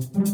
thank you.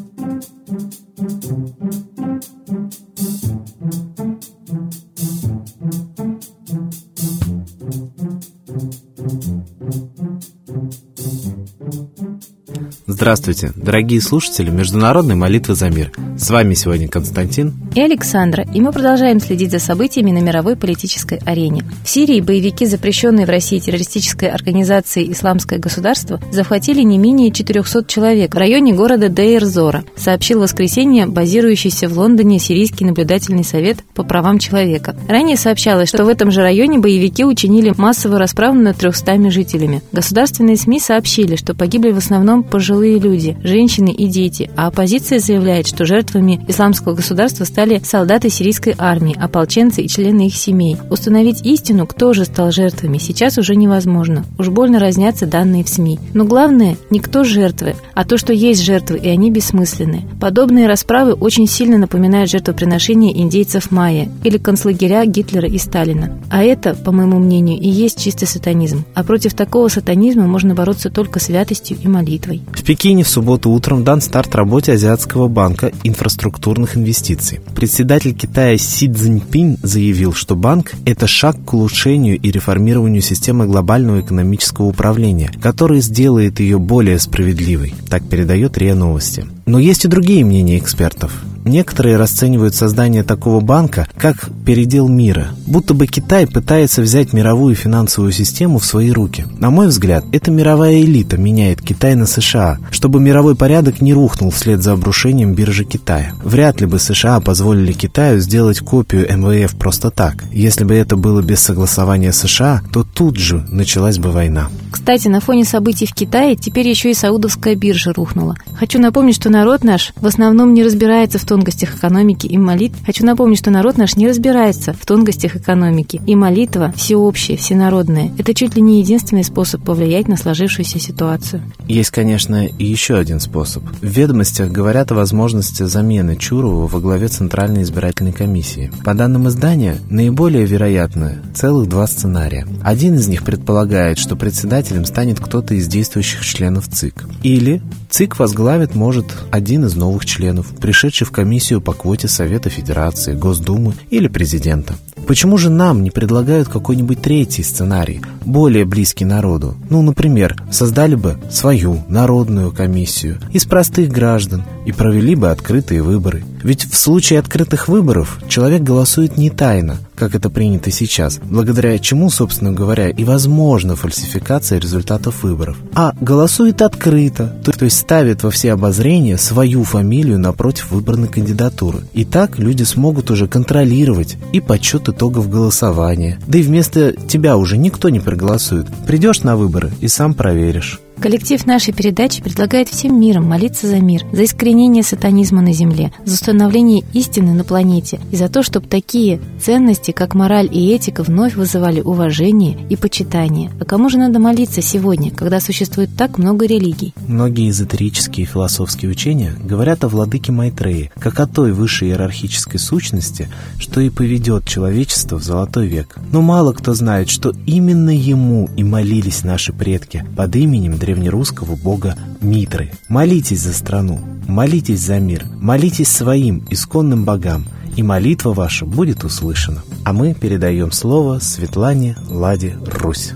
Здравствуйте, дорогие слушатели Международной молитвы за мир. С вами сегодня Константин и Александра, и мы продолжаем следить за событиями на мировой политической арене. В Сирии боевики, запрещенные в России террористической организацией «Исламское государство», захватили не менее 400 человек в районе города Дейр-Зора, сообщил в воскресенье базирующийся в Лондоне Сирийский наблюдательный совет по правам человека. Ранее сообщалось, что в этом же районе боевики учинили массовую расправу над 300 жителями. Государственные СМИ сообщили, что погибли в основном пожилые пожилые люди, женщины и дети, а оппозиция заявляет, что жертвами исламского государства стали солдаты сирийской армии, ополченцы и члены их семей. Установить истину, кто же стал жертвами, сейчас уже невозможно. Уж больно разнятся данные в СМИ. Но главное, не кто жертвы, а то, что есть жертвы, и они бессмысленны. Подобные расправы очень сильно напоминают жертвоприношения индейцев майя или концлагеря Гитлера и Сталина. А это, по моему мнению, и есть чистый сатанизм. А против такого сатанизма можно бороться только святостью и молитвой. В Пекине в субботу утром дан старт работе Азиатского банка инфраструктурных инвестиций. Председатель Китая Си Цзиньпин заявил, что банк – это шаг к улучшению и реформированию системы глобального экономического управления, который сделает ее более справедливой. Так передает РИА Новости. Но есть и другие мнения экспертов. Некоторые расценивают создание такого банка как передел мира, будто бы Китай пытается взять мировую финансовую систему в свои руки. На мой взгляд, эта мировая элита меняет Китай на США, чтобы мировой порядок не рухнул вслед за обрушением биржи Китая. Вряд ли бы США позволили Китаю сделать копию МВФ просто так. Если бы это было без согласования США, то тут же началась бы война. Кстати, на фоне событий в Китае теперь еще и саудовская биржа рухнула. Хочу напомнить, что народ наш в основном не разбирается в тонкостях экономики и молитв. Хочу напомнить, что народ наш не разбирается в тонкостях экономики. И молитва всеобщая, всенародная. Это чуть ли не единственный способ повлиять на сложившуюся ситуацию. Есть, конечно, и еще один способ. В ведомостях говорят о возможности замены Чурова во главе Центральной избирательной комиссии. По данным издания, наиболее вероятно целых два сценария. Один из них предполагает, что председателем станет кто-то из действующих членов ЦИК. Или ЦИК возглавит, может, один из новых членов, пришедший в комиссию по квоте Совета Федерации, Госдумы или президента. Почему же нам не предлагают какой-нибудь третий сценарий, более близкий народу? Ну, например, создали бы свою народную комиссию из простых граждан и провели бы открытые выборы. Ведь в случае открытых выборов человек голосует не тайно, как это принято сейчас, благодаря чему, собственно говоря, и возможна фальсификация результатов выборов. А голосует открыто, то есть ставит во все обозрения свою фамилию напротив выбранной кандидатуры. И так люди смогут уже контролировать и подсчет итогов голосования. Да и вместо тебя уже никто не проголосует. Придешь на выборы и сам проверишь. Коллектив нашей передачи предлагает всем миром молиться за мир, за искоренение сатанизма на Земле, за установление истины на планете и за то, чтобы такие ценности, как мораль и этика, вновь вызывали уважение и почитание. А кому же надо молиться сегодня, когда существует так много религий? Многие эзотерические и философские учения говорят о владыке Майтрее, как о той высшей иерархической сущности, что и поведет человечество в золотой век. Но мало кто знает, что именно ему и молились наши предки под именем древнерусского бога Митры. Молитесь за страну, молитесь за мир, молитесь своим исконным богам, и молитва ваша будет услышана. А мы передаем слово Светлане Ладе Русь.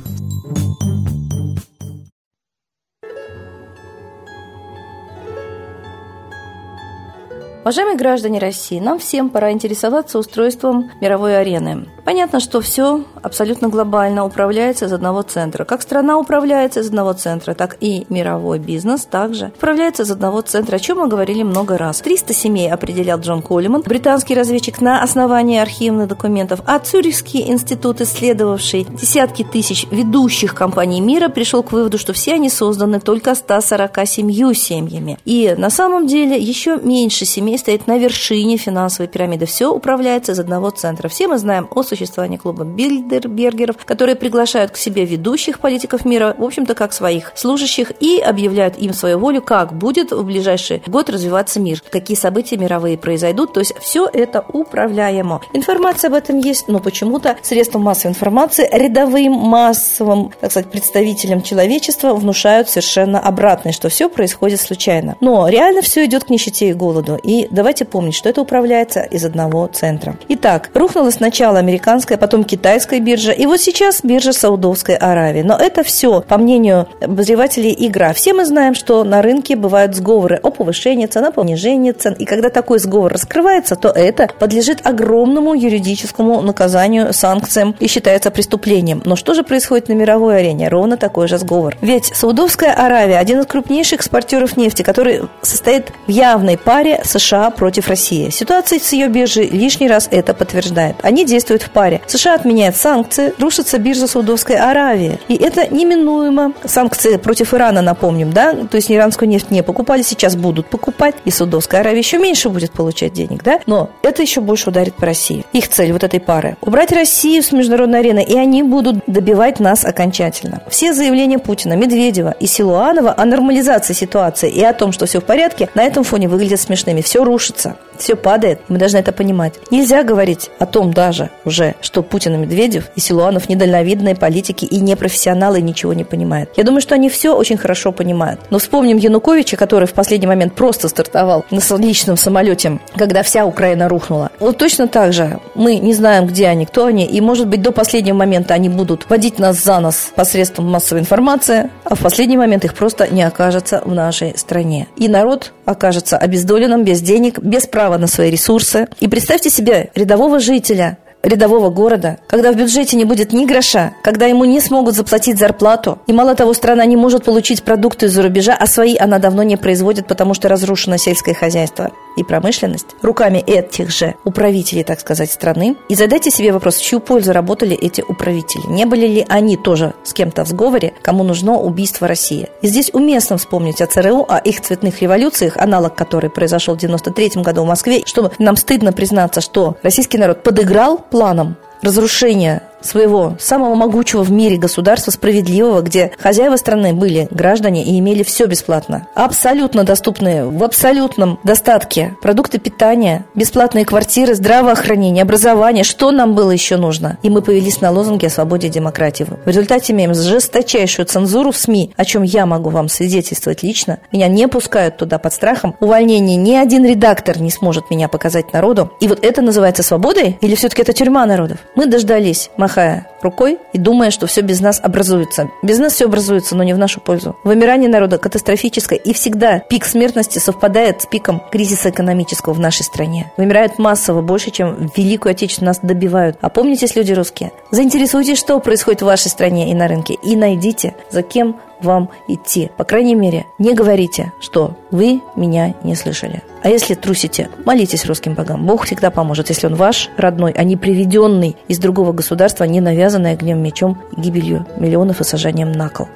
Уважаемые граждане России, нам всем пора интересоваться устройством мировой арены. Понятно, что все абсолютно глобально управляется из одного центра. Как страна управляется из одного центра, так и мировой бизнес также управляется из одного центра, о чем мы говорили много раз. 300 семей определял Джон Коллиман, британский разведчик на основании архивных документов, а Цюрихский институт, исследовавший десятки тысяч ведущих компаний мира, пришел к выводу, что все они созданы только 147 семьями. И на самом деле еще меньше семей стоит на вершине финансовой пирамиды. Все управляется из одного центра. Все мы знаем о существование клуба Бильдербергеров, которые приглашают к себе ведущих политиков мира, в общем-то, как своих служащих, и объявляют им свою волю, как будет в ближайший год развиваться мир, какие события мировые произойдут. То есть все это управляемо. Информация об этом есть, но почему-то средства массовой информации рядовым массовым, так сказать, представителям человечества внушают совершенно обратное, что все происходит случайно. Но реально все идет к нищете и голоду. И давайте помнить, что это управляется из одного центра. Итак, рухнула сначала американская, потом китайская биржа, и вот сейчас биржа Саудовской Аравии. Но это все, по мнению обозревателей, игра. Все мы знаем, что на рынке бывают сговоры о повышении цен, о понижении цен. И когда такой сговор раскрывается, то это подлежит огромному юридическому наказанию, санкциям и считается преступлением. Но что же происходит на мировой арене? Ровно такой же сговор. Ведь Саудовская Аравия – один из крупнейших экспортеров нефти, который состоит в явной паре США против России. Ситуация с ее биржей лишний раз это подтверждает. Они действуют в паре. США отменяют санкции, рушится биржа Саудовской Аравии. И это неминуемо. Санкции против Ирана, напомним, да? То есть иранскую нефть не покупали, сейчас будут покупать. И Саудовская Аравия еще меньше будет получать денег, да? Но это еще больше ударит по России. Их цель вот этой пары – убрать Россию с международной арены, и они будут добивать нас окончательно. Все заявления Путина, Медведева и Силуанова о нормализации ситуации и о том, что все в порядке, на этом фоне выглядят смешными. Все рушится. Все падает, мы должны это понимать. Нельзя говорить о том даже уже, что Путин и Медведев и Силуанов недальновидные политики и непрофессионалы и ничего не понимают. Я думаю, что они все очень хорошо понимают. Но вспомним Януковича, который в последний момент просто стартовал на личном самолете, когда вся Украина рухнула. Вот точно так же мы не знаем, где они, кто они, и, может быть, до последнего момента они будут водить нас за нос посредством массовой информации, а в последний момент их просто не окажется в нашей стране. И народ окажется обездоленным, без без права права на свои ресурсы. И представьте себе рядового жителя, рядового города, когда в бюджете не будет ни гроша, когда ему не смогут заплатить зарплату, и мало того, страна не может получить продукты из-за рубежа, а свои она давно не производит, потому что разрушено сельское хозяйство и промышленность руками этих же управителей, так сказать, страны. И задайте себе вопрос, в чью пользу работали эти управители? Не были ли они тоже с кем-то в сговоре, кому нужно убийство России? И здесь уместно вспомнить о ЦРУ, о их цветных революциях, аналог которой произошел в 93 году в Москве, чтобы нам стыдно признаться, что российский народ подыграл планам разрушения своего самого могучего в мире государства, справедливого, где хозяева страны были граждане и имели все бесплатно. Абсолютно доступные, в абсолютном достатке продукты питания, бесплатные квартиры, здравоохранение, образование. Что нам было еще нужно? И мы повелись на лозунги о свободе и демократии. В результате имеем жесточайшую цензуру в СМИ, о чем я могу вам свидетельствовать лично. Меня не пускают туда под страхом. Увольнение ни один редактор не сможет меня показать народу. И вот это называется свободой? Или все-таки это тюрьма народов? Мы дождались, махая рукой и думая, что все без нас образуется. Без нас все образуется, но не в нашу пользу. Вымирание народа катастрофическое, и всегда пик смертности совпадает с пиком кризиса экономического в нашей стране. Вымирают массово, больше, чем в Великую Отечественную нас добивают. А помнитесь, люди русские, заинтересуйтесь, что происходит в вашей стране и на рынке, и найдите, за кем вам идти. По крайней мере, не говорите, что вы меня не слышали. А если трусите, молитесь русским богам. Бог всегда поможет, если он ваш родной, а не приведенный из другого государства, не навязанный огнем, мечом, гибелью миллионов и сажанием на кол.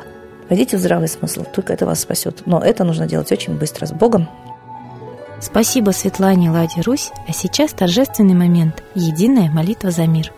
Войдите в здравый смысл, только это вас спасет. Но это нужно делать очень быстро. С Богом! Спасибо Светлане Ладе Русь, а сейчас торжественный момент – единая молитва за мир –